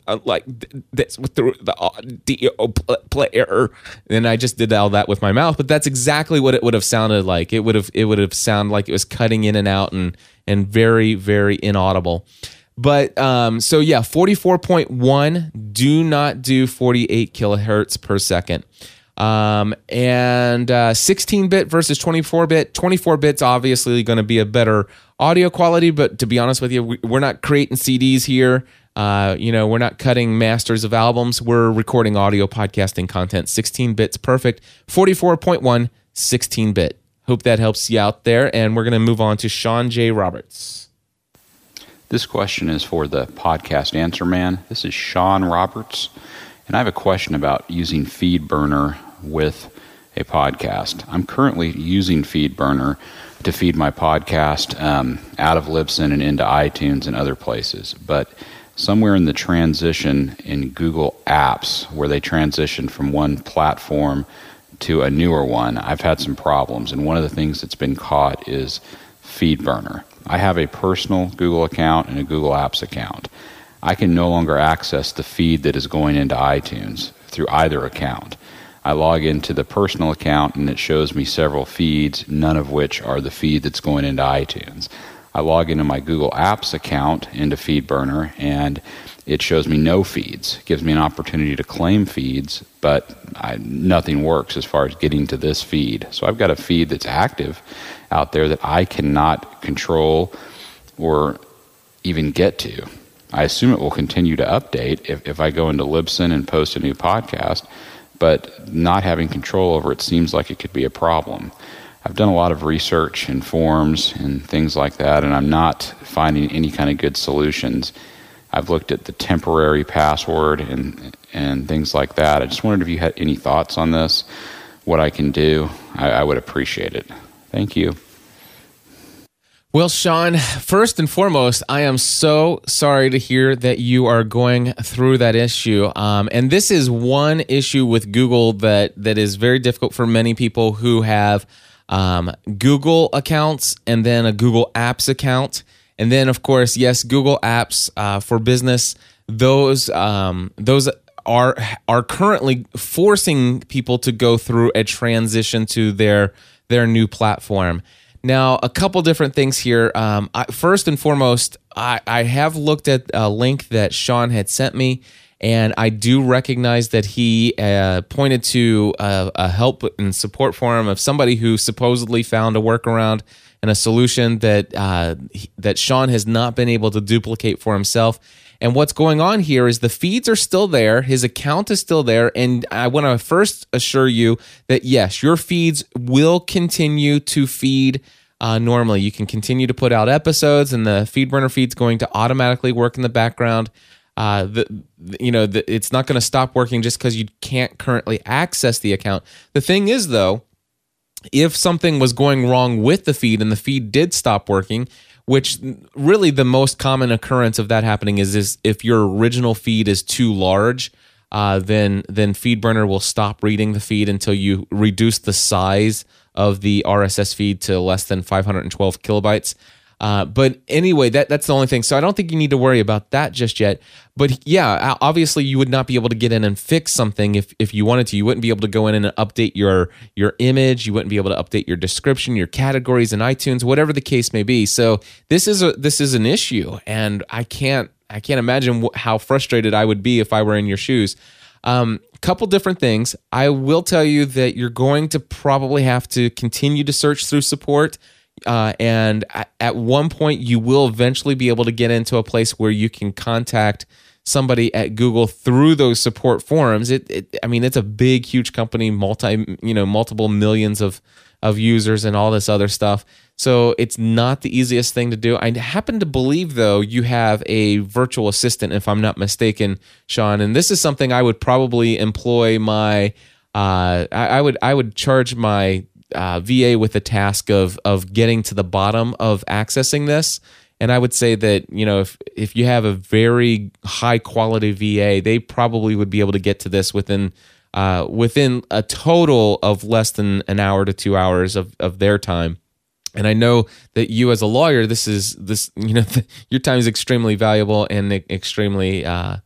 uh, like this with the, the audio player. And I just did all that with my mouth, but that's exactly what it would have sounded like. It would have it would have sounded like it was cutting in and out and and very very inaudible. But um, so yeah, forty four point one. Do not do forty eight kilohertz per second. Um, and uh, 16 bit versus 24 bit. 24 bit's obviously going to be a better audio quality, but to be honest with you, we're not creating CDs here. Uh, you know, we're not cutting masters of albums. We're recording audio podcasting content. 16 bits perfect. 44.1, 16 bit. Hope that helps you out there. And we're going to move on to Sean J. Roberts. This question is for the podcast answer man. This is Sean Roberts. And I have a question about using FeedBurner with a podcast. I'm currently using FeedBurner to feed my podcast um, out of Libsyn and into iTunes and other places. But somewhere in the transition in Google Apps, where they transition from one platform to a newer one, I've had some problems. And one of the things that's been caught is FeedBurner. I have a personal Google account and a Google Apps account. I can no longer access the feed that is going into iTunes through either account. I log into the personal account and it shows me several feeds, none of which are the feed that's going into iTunes. I log into my Google Apps account into FeedBurner and it shows me no feeds. It gives me an opportunity to claim feeds, but I, nothing works as far as getting to this feed. So I've got a feed that's active out there that I cannot control or even get to. I assume it will continue to update if, if I go into Libsyn and post a new podcast but not having control over it seems like it could be a problem. I've done a lot of research and forums and things like that, and I'm not finding any kind of good solutions. I've looked at the temporary password and and things like that. I just wondered if you had any thoughts on this, what I can do. I, I would appreciate it. Thank you. Well, Sean, first and foremost, I am so sorry to hear that you are going through that issue. Um, and this is one issue with Google that that is very difficult for many people who have um, Google accounts and then a Google Apps account, and then of course, yes, Google Apps uh, for business. Those um, those are are currently forcing people to go through a transition to their their new platform. Now, a couple different things here. Um, I, first and foremost, I, I have looked at a link that Sean had sent me, and I do recognize that he uh, pointed to a, a, help and support forum of somebody who supposedly found a workaround and a solution that uh, that Sean has not been able to duplicate for himself. And what's going on here is the feeds are still there, his account is still there, and I want to first assure you that yes, your feeds will continue to feed uh, normally. You can continue to put out episodes, and the feed FeedBurner feed's going to automatically work in the background. Uh, the, you know, the, it's not going to stop working just because you can't currently access the account. The thing is, though, if something was going wrong with the feed and the feed did stop working, which really the most common occurrence of that happening is, is if your original feed is too large, uh, then then FeedBurner will stop reading the feed until you reduce the size of the RSS feed to less than 512 kilobytes. Uh, but anyway, that that's the only thing. So I don't think you need to worry about that just yet. But yeah, obviously you would not be able to get in and fix something if if you wanted to. You wouldn't be able to go in and update your your image. You wouldn't be able to update your description, your categories in iTunes, whatever the case may be. So this is a this is an issue, and I can't I can't imagine how frustrated I would be if I were in your shoes. Um, couple different things. I will tell you that you're going to probably have to continue to search through support. Uh, and at one point, you will eventually be able to get into a place where you can contact somebody at Google through those support forums. It, it, I mean, it's a big, huge company, multi, you know, multiple millions of of users and all this other stuff. So it's not the easiest thing to do. I happen to believe, though, you have a virtual assistant, if I'm not mistaken, Sean. And this is something I would probably employ my. Uh, I, I would I would charge my uh, VA with the task of of getting to the bottom of accessing this. And I would say that you know if if you have a very high quality VA, they probably would be able to get to this within uh, within a total of less than an hour to two hours of of their time. And I know that you, as a lawyer, this is this you know your time is extremely valuable and extremely uh,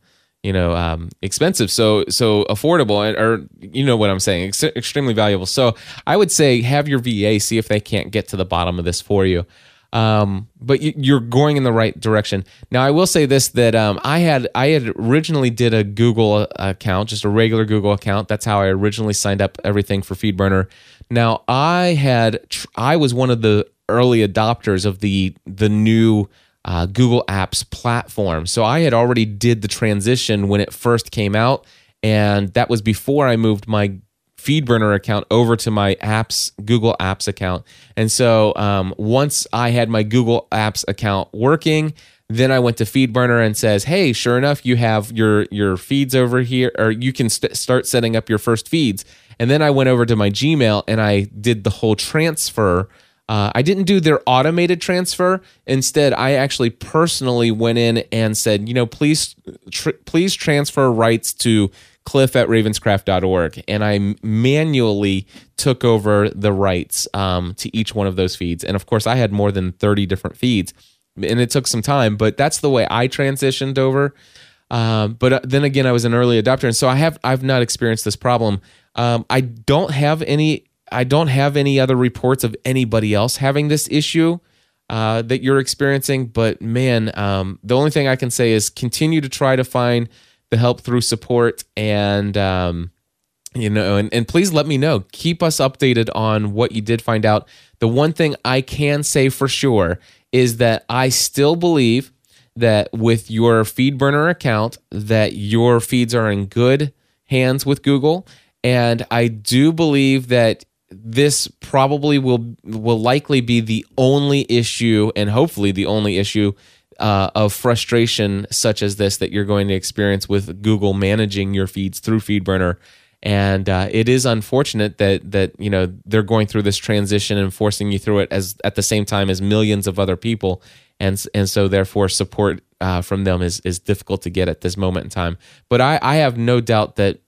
you know um, expensive. So so affordable, or you know what I'm saying, ex- extremely valuable. So I would say have your VA see if they can't get to the bottom of this for you. Um, but you're going in the right direction. Now, I will say this: that um, I had I had originally did a Google account, just a regular Google account. That's how I originally signed up everything for FeedBurner. Now I had I was one of the early adopters of the the new uh, Google Apps platform. So I had already did the transition when it first came out, and that was before I moved my FeedBurner account over to my apps Google Apps account. And so um, once I had my Google Apps account working, then I went to FeedBurner and says, "Hey, sure enough, you have your your feeds over here, or you can st- start setting up your first feeds." And then I went over to my Gmail and I did the whole transfer. Uh, I didn't do their automated transfer. Instead, I actually personally went in and said, you know, please, tr- please transfer rights to cliff at ravenscraft.org. And I manually took over the rights um, to each one of those feeds. And of course, I had more than 30 different feeds. And it took some time, but that's the way I transitioned over. Uh, but uh, then again, I was an early adopter, and so I have I've not experienced this problem. Um, I don't have any. I don't have any other reports of anybody else having this issue uh, that you're experiencing. But man, um, the only thing I can say is continue to try to find the help through support and. Um, you know, and, and please let me know. Keep us updated on what you did find out. The one thing I can say for sure is that I still believe that with your FeedBurner account, that your feeds are in good hands with Google and I do believe that this probably will will likely be the only issue, and hopefully the only issue uh, of frustration such as this that you're going to experience with Google managing your feeds through FeedBurner. And uh, it is unfortunate that that you know they're going through this transition and forcing you through it as at the same time as millions of other people, and and so therefore support uh, from them is is difficult to get at this moment in time. But I, I have no doubt that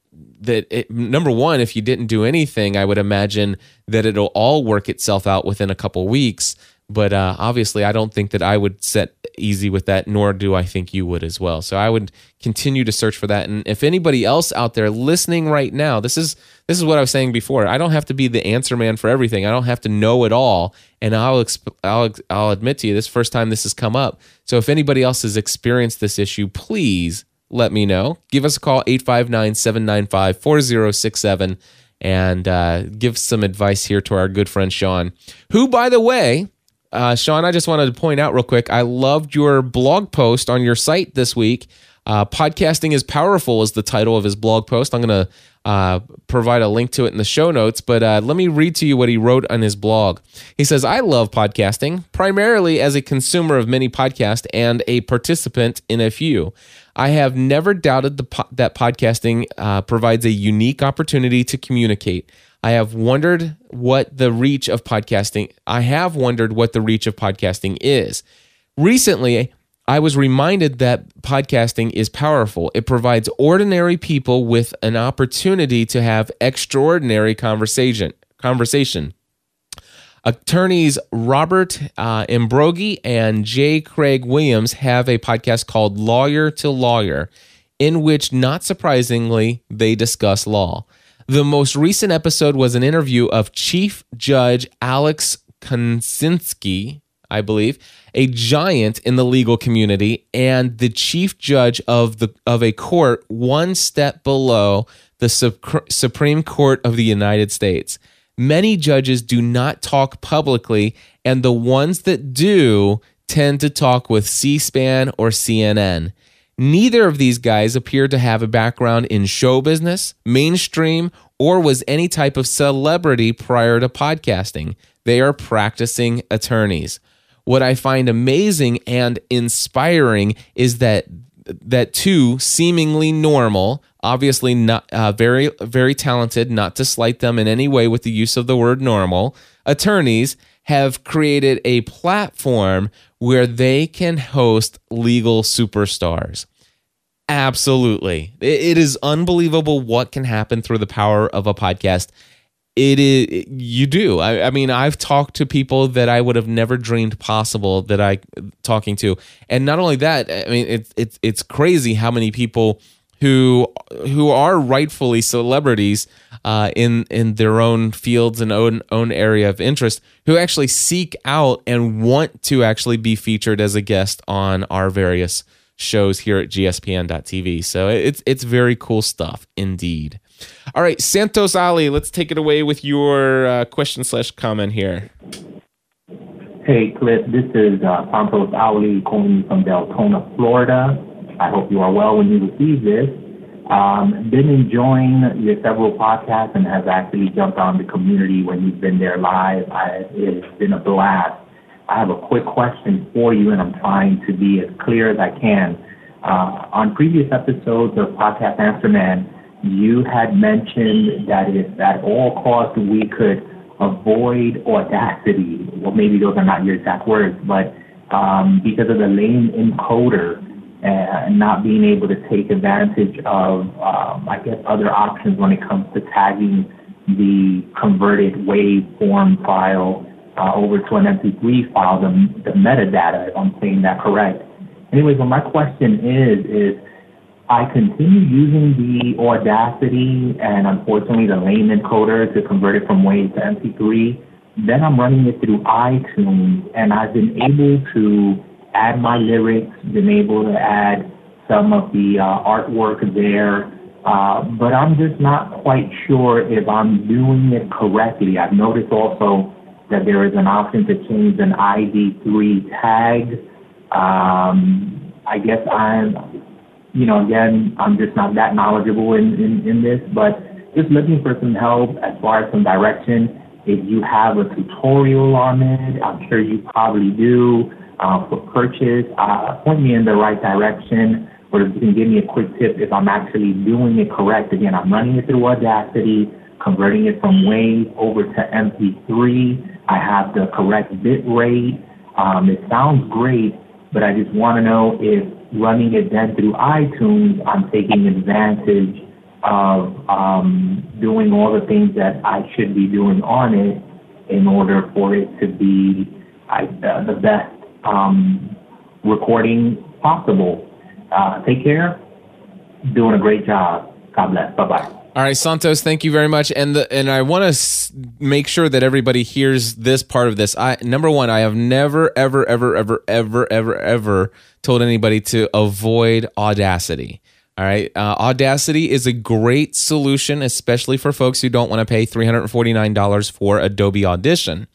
that it, number one, if you didn't do anything, I would imagine that it'll all work itself out within a couple weeks. But uh, obviously, I don't think that I would set easy with that, nor do I think you would as well. So I would continue to search for that. And if anybody else out there listening right now, this is this is what I was saying before. I don't have to be the answer man for everything. I don't have to know it all. And I'll exp- I'll I'll admit to you, this first time this has come up. So if anybody else has experienced this issue, please let me know. Give us a call, 859 795 4067, and uh, give some advice here to our good friend Sean, who, by the way, uh, Sean, I just wanted to point out real quick, I loved your blog post on your site this week Uh, Podcasting is Powerful is the title of his blog post. I'm going to uh, provide a link to it in the show notes, but uh, let me read to you what he wrote on his blog. He says, I love podcasting, primarily as a consumer of many podcasts and a participant in a few. I have never doubted po- that podcasting uh, provides a unique opportunity to communicate. I have wondered what the reach of podcasting. I have wondered what the reach of podcasting is. Recently, I was reminded that podcasting is powerful. It provides ordinary people with an opportunity to have extraordinary conversation. Conversation. Attorneys Robert uh, Ambrogi and J. Craig Williams have a podcast called Lawyer to Lawyer, in which, not surprisingly, they discuss law. The most recent episode was an interview of Chief Judge Alex Kozinski, I believe, a giant in the legal community and the chief judge of the of a court one step below the Supreme Court of the United States. Many judges do not talk publicly, and the ones that do tend to talk with C SPAN or CNN. Neither of these guys appeared to have a background in show business, mainstream, or was any type of celebrity prior to podcasting. They are practicing attorneys. What I find amazing and inspiring is that that two seemingly normal, obviously not uh, very very talented, not to slight them in any way with the use of the word normal, attorneys have created a platform where they can host legal superstars. Absolutely. It is unbelievable what can happen through the power of a podcast. It is you do. I, I, mean, I've talked to people that I would have never dreamed possible that I talking to, and not only that. I mean, it's it's it's crazy how many people who who are rightfully celebrities uh, in in their own fields and own own area of interest who actually seek out and want to actually be featured as a guest on our various shows here at gspn.tv. So it's it's very cool stuff indeed. All right, Santos Ali, let's take it away with your uh, question slash comment here. Hey, Cliff, this is uh, Santos Ali calling from Deltona, Florida. I hope you are well when you receive this. Um, been enjoying your several podcasts and have actually jumped on the community when you've been there live. I, it's been a blast. I have a quick question for you, and I'm trying to be as clear as I can. Uh, on previous episodes of Podcast Answer Man, you had mentioned that if at all costs we could avoid audacity, well, maybe those are not your exact words, but um, because of the lame encoder and not being able to take advantage of, um, I guess, other options when it comes to tagging the converted waveform file uh, over to an MP3 file, the, the metadata, if I'm saying that correct. Anyways, what my question is, is I continue using the Audacity and unfortunately the lame encoder to convert it from WAV to MP3. Then I'm running it through iTunes and I've been able to add my lyrics, been able to add some of the uh, artwork there, uh, but I'm just not quite sure if I'm doing it correctly. I've noticed also that there is an option to change an ID3 tag. Um, I guess I'm, you know, again, I'm just not that knowledgeable in, in, in this, but just looking for some help as far as some direction. If you have a tutorial on it, I'm sure you probably do, uh, for purchase, uh, point me in the right direction, or if you can give me a quick tip if I'm actually doing it correct. Again, I'm running it through Audacity, converting it from WAV over to MP3. I have the correct bit rate. Um, it sounds great, but I just want to know if running it then through iTunes, I'm taking advantage of um, doing all the things that I should be doing on it in order for it to be I, uh, the best um, recording possible. Uh, take care. Doing a great job. God bless. Bye bye. All right, Santos, thank you very much. And the, and I want to s- make sure that everybody hears this part of this. I number one, I have never, ever, ever, ever, ever, ever, ever told anybody to avoid Audacity. All right, uh, Audacity is a great solution, especially for folks who don't want to pay three hundred forty nine dollars for Adobe Audition.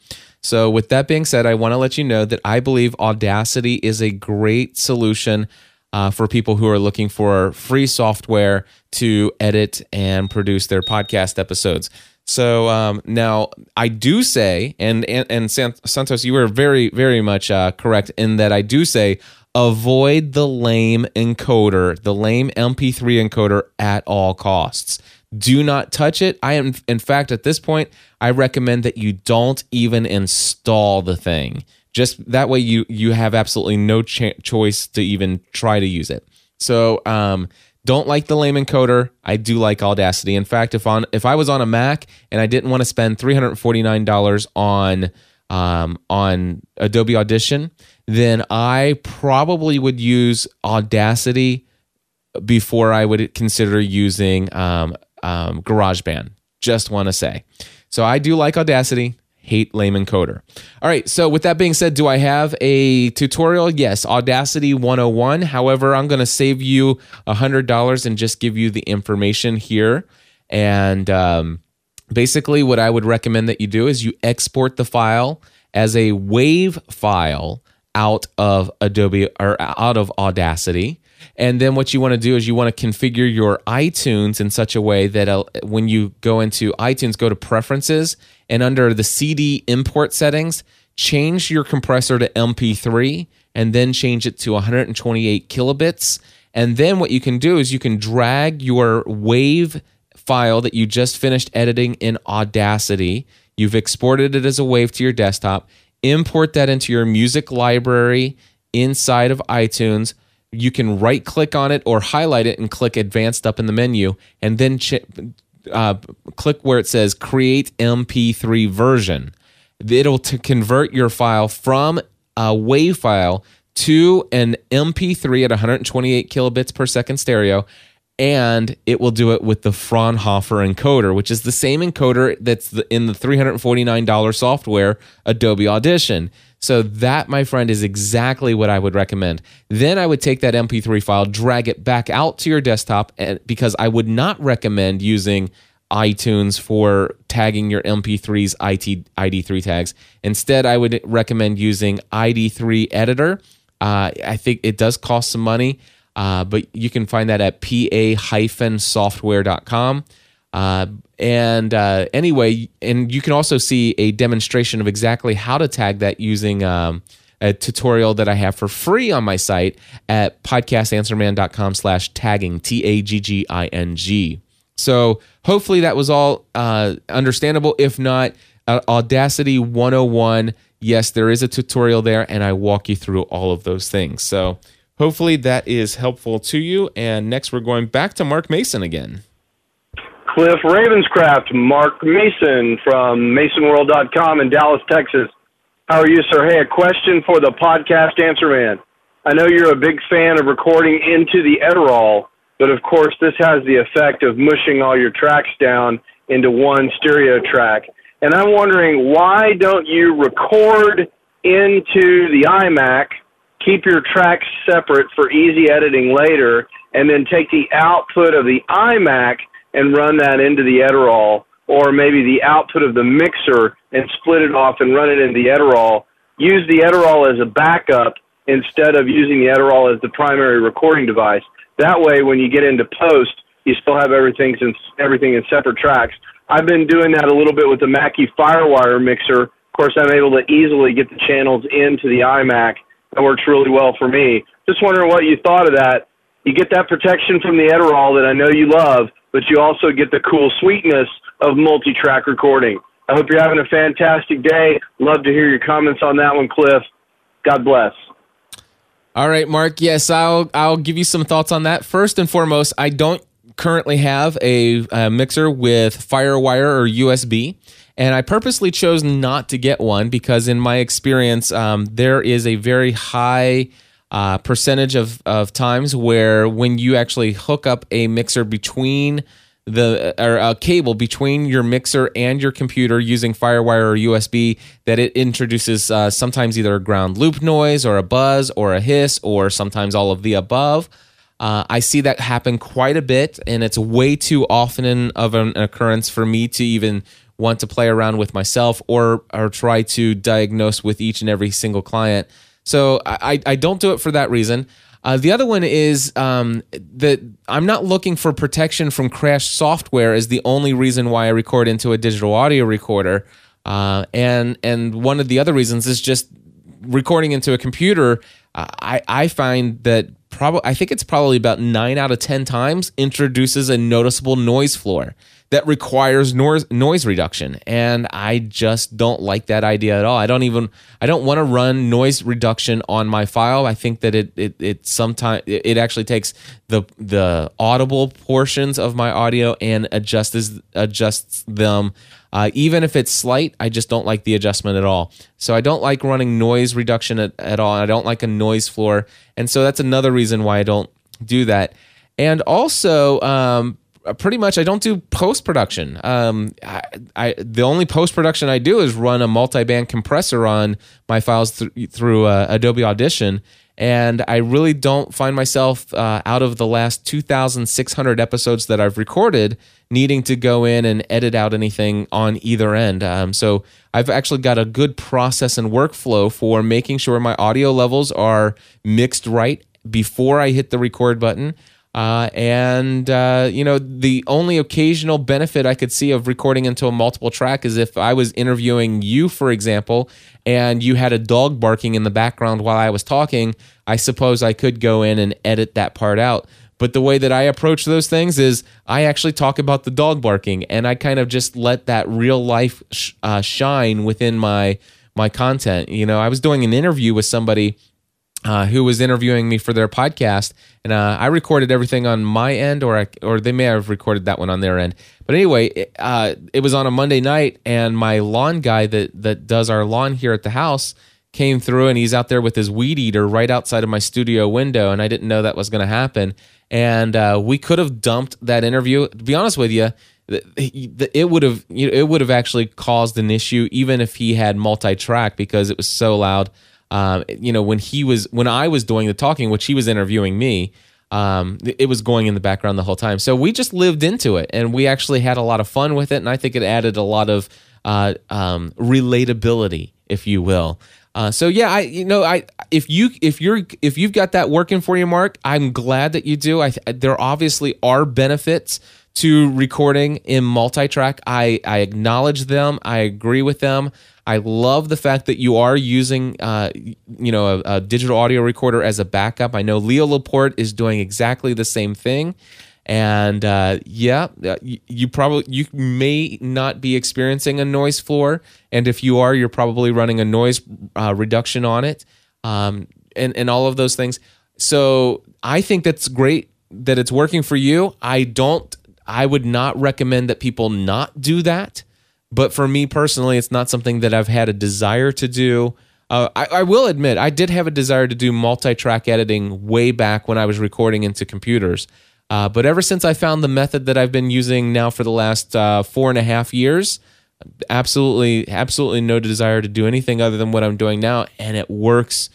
So, with that being said, I want to let you know that I believe Audacity is a great solution uh, for people who are looking for free software to edit and produce their podcast episodes. So um, now I do say, and and, and Santos, you were very very much uh, correct in that I do say avoid the lame encoder, the lame MP3 encoder at all costs. Do not touch it. I am, in fact, at this point, I recommend that you don't even install the thing. Just that way, you you have absolutely no ch- choice to even try to use it. So, um, don't like the lame encoder. I do like Audacity. In fact, if on if I was on a Mac and I didn't want to spend three hundred forty nine dollars on um, on Adobe Audition, then I probably would use Audacity before I would consider using um, um, GarageBand. Just want to say. So I do like Audacity hate lame encoder. All right, so with that being said, do I have a tutorial? Yes, Audacity 101. However, I'm going to save you $100 and just give you the information here. And um, basically, what I would recommend that you do is you export the file as a WAV file out of Adobe or out of Audacity. And then what you want to do is you want to configure your iTunes in such a way that uh, when you go into iTunes, go to preferences and under the CD import settings, change your compressor to MP3 and then change it to 128 kilobits. And then what you can do is you can drag your WAV file that you just finished editing in Audacity. You've exported it as a WAV to your desktop, import that into your music library inside of iTunes you can right click on it or highlight it and click advanced up in the menu and then ch- uh, click where it says create mp3 version it'll to convert your file from a WAV file to an mp3 at 128 kilobits per second stereo and it will do it with the Fraunhofer encoder, which is the same encoder that's in the $349 software Adobe Audition. So that, my friend, is exactly what I would recommend. Then I would take that MP3 file, drag it back out to your desktop, and because I would not recommend using iTunes for tagging your MP3's IT, ID3 tags. Instead, I would recommend using ID3 Editor. Uh, I think it does cost some money, uh, but you can find that at pa-software.com. Uh, and uh, anyway, and you can also see a demonstration of exactly how to tag that using um, a tutorial that I have for free on my site at podcastanswerman.com slash tagging, T-A-G-G-I-N-G. So hopefully that was all uh, understandable. If not, uh, Audacity 101, yes, there is a tutorial there, and I walk you through all of those things. So hopefully that is helpful to you. And next, we're going back to Mark Mason again. Cliff Ravenscraft, Mark Mason from MasonWorld.com in Dallas, Texas. How are you, sir? Hey, a question for the podcast answer man. I know you're a big fan of recording into the Edirol, but of course, this has the effect of mushing all your tracks down into one stereo track. And I'm wondering, why don't you record into the iMac, keep your tracks separate for easy editing later, and then take the output of the iMac and run that into the Edirol, or maybe the output of the mixer and split it off and run it into the Edirol. Use the Edirol as a backup instead of using the Edirol as the primary recording device. That way, when you get into post, you still have everything in, everything in separate tracks. I've been doing that a little bit with the Mackie Firewire mixer. Of course, I'm able to easily get the channels into the iMac. That works really well for me. Just wondering what you thought of that. You get that protection from the Edirol that I know you love, but you also get the cool sweetness of multi-track recording. I hope you're having a fantastic day. Love to hear your comments on that one, Cliff. God bless. All right, Mark. Yes, I'll I'll give you some thoughts on that. First and foremost, I don't currently have a, a mixer with FireWire or USB, and I purposely chose not to get one because, in my experience, um, there is a very high uh, percentage of, of times where when you actually hook up a mixer between the or a cable between your mixer and your computer using FireWire or USB that it introduces uh, sometimes either a ground loop noise or a buzz or a hiss or sometimes all of the above. Uh, I see that happen quite a bit, and it's way too often of an occurrence for me to even want to play around with myself or or try to diagnose with each and every single client So I, I don't do it for that reason. Uh, the other one is um, that I'm not looking for protection from crash software as the only reason why I record into a digital audio recorder. Uh, and and one of the other reasons is just recording into a computer. Uh, I I find that probably I think it's probably about nine out of ten times introduces a noticeable noise floor that requires noise reduction. And i just don't like that idea at all. I don't even i don't want to run noise reduction on my file. I think that it it, it sometimes it actually takes the the audible portions of my audio and adjusts adjusts them. Uh, even if it's slight i just don't like the adjustment at all. So i don't like running noise reduction at, at all i don't like a noise floor. And so that's another reason why i don't do that. And also um, pretty much I don't do post production. Um, I, I, the only post production I do is run a multi band compressor on my files th- through uh, Adobe Audition, and I really don't find myself uh, out of the last 2,600 episodes that I've recorded needing to go in and edit out anything on either end. Um, so I've actually got a good process and workflow for making sure my audio levels are mixed right before I hit the record button. Uh, and uh, you know, the only occasional benefit I could see of recording into a multiple track is if I was interviewing you, for example, and you had a dog barking in the background while I was talking. I suppose I could go in and edit that part out. But the way that I approach those things is I actually talk about the dog barking, and I kind of just let that real life sh- uh, shine within my my content. You know, I was doing an interview with somebody uh, who was interviewing me for their podcast, and uh, I recorded everything on my end, or I, or they may have recorded that one on their end. But anyway, it, uh, it was on a Monday night, and my lawn guy that that does our lawn here at the house came through, and he's out there with his weed eater right outside of my studio window, and I didn't know that was going to happen. And uh, we could have dumped that interview. To be honest with you, it would have it would have actually caused an issue, even if he had multi-track, because it was so loud um, you know, when he was when I was doing the talking, which he was interviewing me, um, it was going in the background the whole time. So we just lived into it, and we actually had a lot of fun with it, and I think it added a lot of uh, um, relatability, if you will. Uh, so yeah, I you know I if you if you're if you've got that working for you, Mark, I'm glad that you do. I there obviously are benefits to recording in multi-track. I I acknowledge them. I agree with them. I love the fact that you are using, uh, you know, a, a, digital audio recorder as a backup. I know Leo Laporte is doing exactly the same thing, and uh, yeah, uh, you, you, probably you may not be experiencing a noise floor, and if you are, you're probably running a noise uh, reduction on it, um, and and all of those things. So I think that's great that it's working for you. I don't. I would not recommend that people not do that. But for me personally, it's not something that I've had a desire to do. Uh, I, I, will admit, I did have a desire to do multi track editing way back when I was recording into computers. Uh, but ever since I found the method that I've been using now for the last uh, four and a half years, absolutely, absolutely no desire to do anything other than what I'm doing now. And it works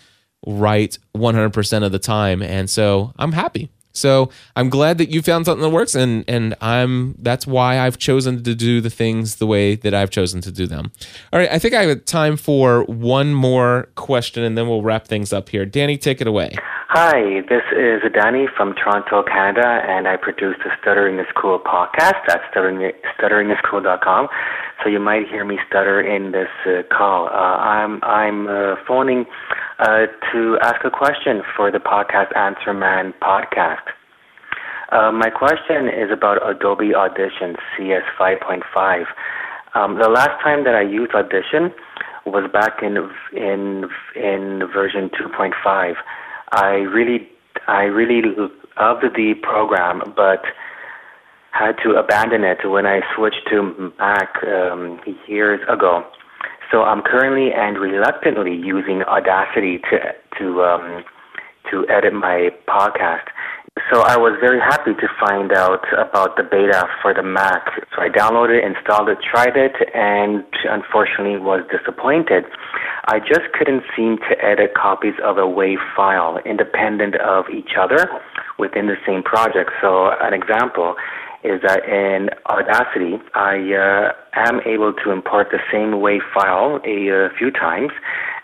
right 100% of the time. And so I'm happy. So I'm glad that you found something that works, and and I'm that's why I've chosen to do the things the way that I've chosen to do them. All right, I think I have time for one more question, and then we'll wrap things up here. Danny, take it away. Hi, this is Danny from Toronto, Canada, and I produce the Stuttering is Cool podcast at stuttering, stutteringiscool.com. So you might hear me stutter in this uh, call. Uh, I'm I'm uh, phoning uh, to ask a question for the podcast Answer Man podcast. Uh, my question is about Adobe Audition CS 5.5. Um, the last time that I used Audition was back in in in version 2.5. I really I really loved the program, but had to abandon it when I switched to Mac um, years ago. So I'm currently and reluctantly using Audacity to to um, to edit my podcast. So I was very happy to find out about the beta for the Mac. So I downloaded, installed it, tried it, and unfortunately was disappointed. I just couldn't seem to edit copies of a WAV file independent of each other within the same project. So an example is that in Audacity, I uh, am able to import the same WAV file a, a few times,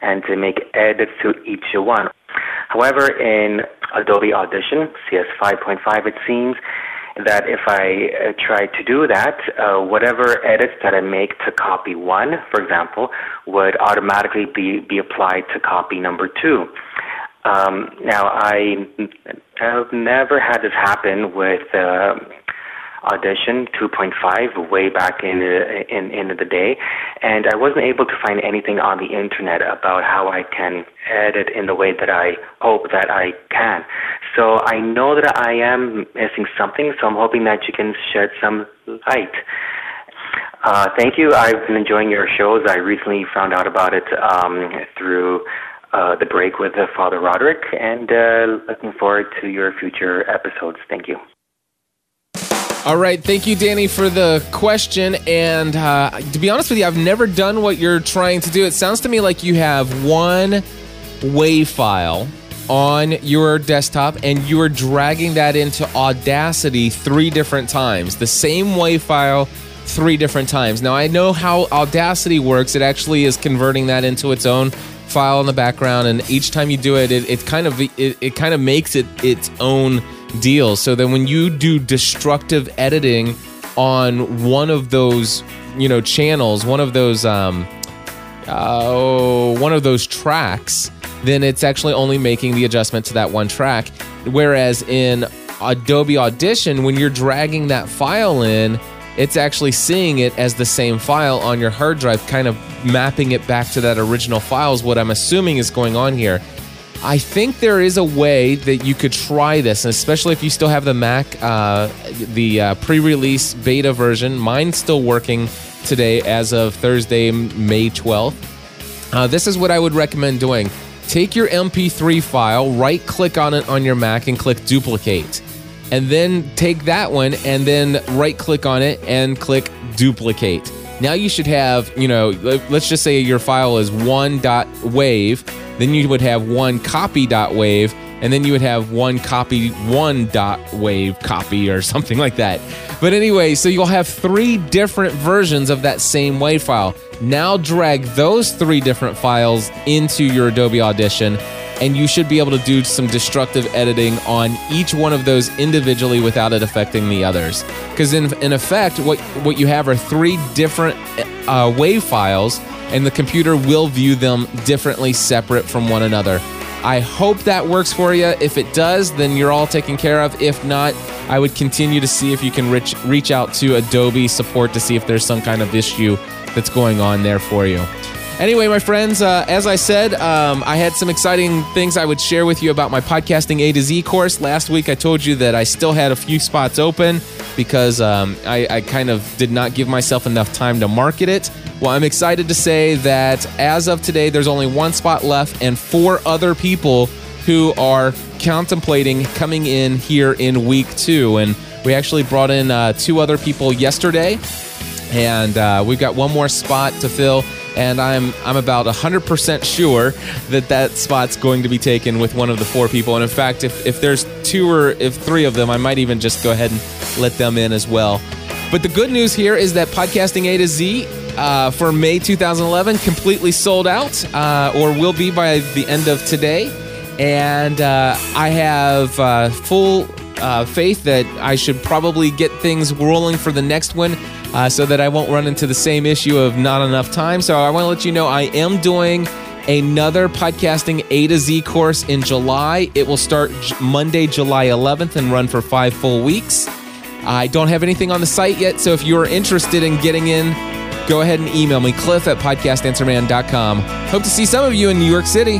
and to make edits to each one. However, in Adobe Audition, CS 5.5, it seems that if I uh, try to do that, uh, whatever edits that I make to copy one, for example, would automatically be, be applied to copy number two. Um, now, I have never had this happen with uh, Audition 2.5 way back in the, in, in the day, and I wasn't able to find anything on the internet about how I can edit in the way that I hope that I can. So I know that I am missing something, so I'm hoping that you can shed some light. Uh, thank you. I've been enjoying your shows. I recently found out about it um, through uh, the break with uh, Father Roderick, and uh, looking forward to your future episodes. Thank you. All right, thank you, Danny, for the question. And uh, to be honest with you, I've never done what you're trying to do. It sounds to me like you have one WAV file on your desktop and you are dragging that into Audacity three different times. The same WAV file three different times. Now, I know how Audacity works, it actually is converting that into its own file in the background and each time you do it it, it kind of it, it kind of makes it its own deal so then when you do destructive editing on one of those you know channels one of those um uh, one of those tracks then it's actually only making the adjustment to that one track whereas in Adobe Audition when you're dragging that file in it's actually seeing it as the same file on your hard drive, kind of mapping it back to that original file, is what I'm assuming is going on here. I think there is a way that you could try this, especially if you still have the Mac, uh, the uh, pre release beta version. Mine's still working today as of Thursday, May 12th. Uh, this is what I would recommend doing. Take your MP3 file, right click on it on your Mac, and click duplicate and then take that one and then right click on it and click duplicate. Now you should have, you know, let's just say your file is one dot wave, then you would have one copy dot wave, and then you would have one copy one dot wave copy or something like that. But anyway, so you'll have three different versions of that same wave file. Now drag those three different files into your Adobe Audition and you should be able to do some destructive editing on each one of those individually without it affecting the others. Because in, in effect, what, what you have are three different uh, WAV files, and the computer will view them differently, separate from one another. I hope that works for you. If it does, then you're all taken care of. If not, I would continue to see if you can reach, reach out to Adobe support to see if there's some kind of issue that's going on there for you. Anyway, my friends, uh, as I said, um, I had some exciting things I would share with you about my podcasting A to Z course. Last week, I told you that I still had a few spots open because um, I, I kind of did not give myself enough time to market it. Well, I'm excited to say that as of today, there's only one spot left and four other people who are contemplating coming in here in week two. And we actually brought in uh, two other people yesterday, and uh, we've got one more spot to fill and I'm I'm about 100% sure that that spot's going to be taken with one of the four people. And in fact, if if there's two or if three of them, I might even just go ahead and let them in as well. But the good news here is that podcasting A to Z uh, for May 2011 completely sold out, uh, or will be by the end of today. And uh, I have uh, full uh, faith that I should probably get things rolling for the next one uh, so that I won't run into the same issue of not enough time. So I want to let you know I am doing another podcasting A to Z course in July. It will start Monday, July 11th and run for five full weeks. I don't have anything on the site yet, so if you're interested in getting in, go ahead and email me, cliff at podcastanswerman.com. Hope to see some of you in New York City.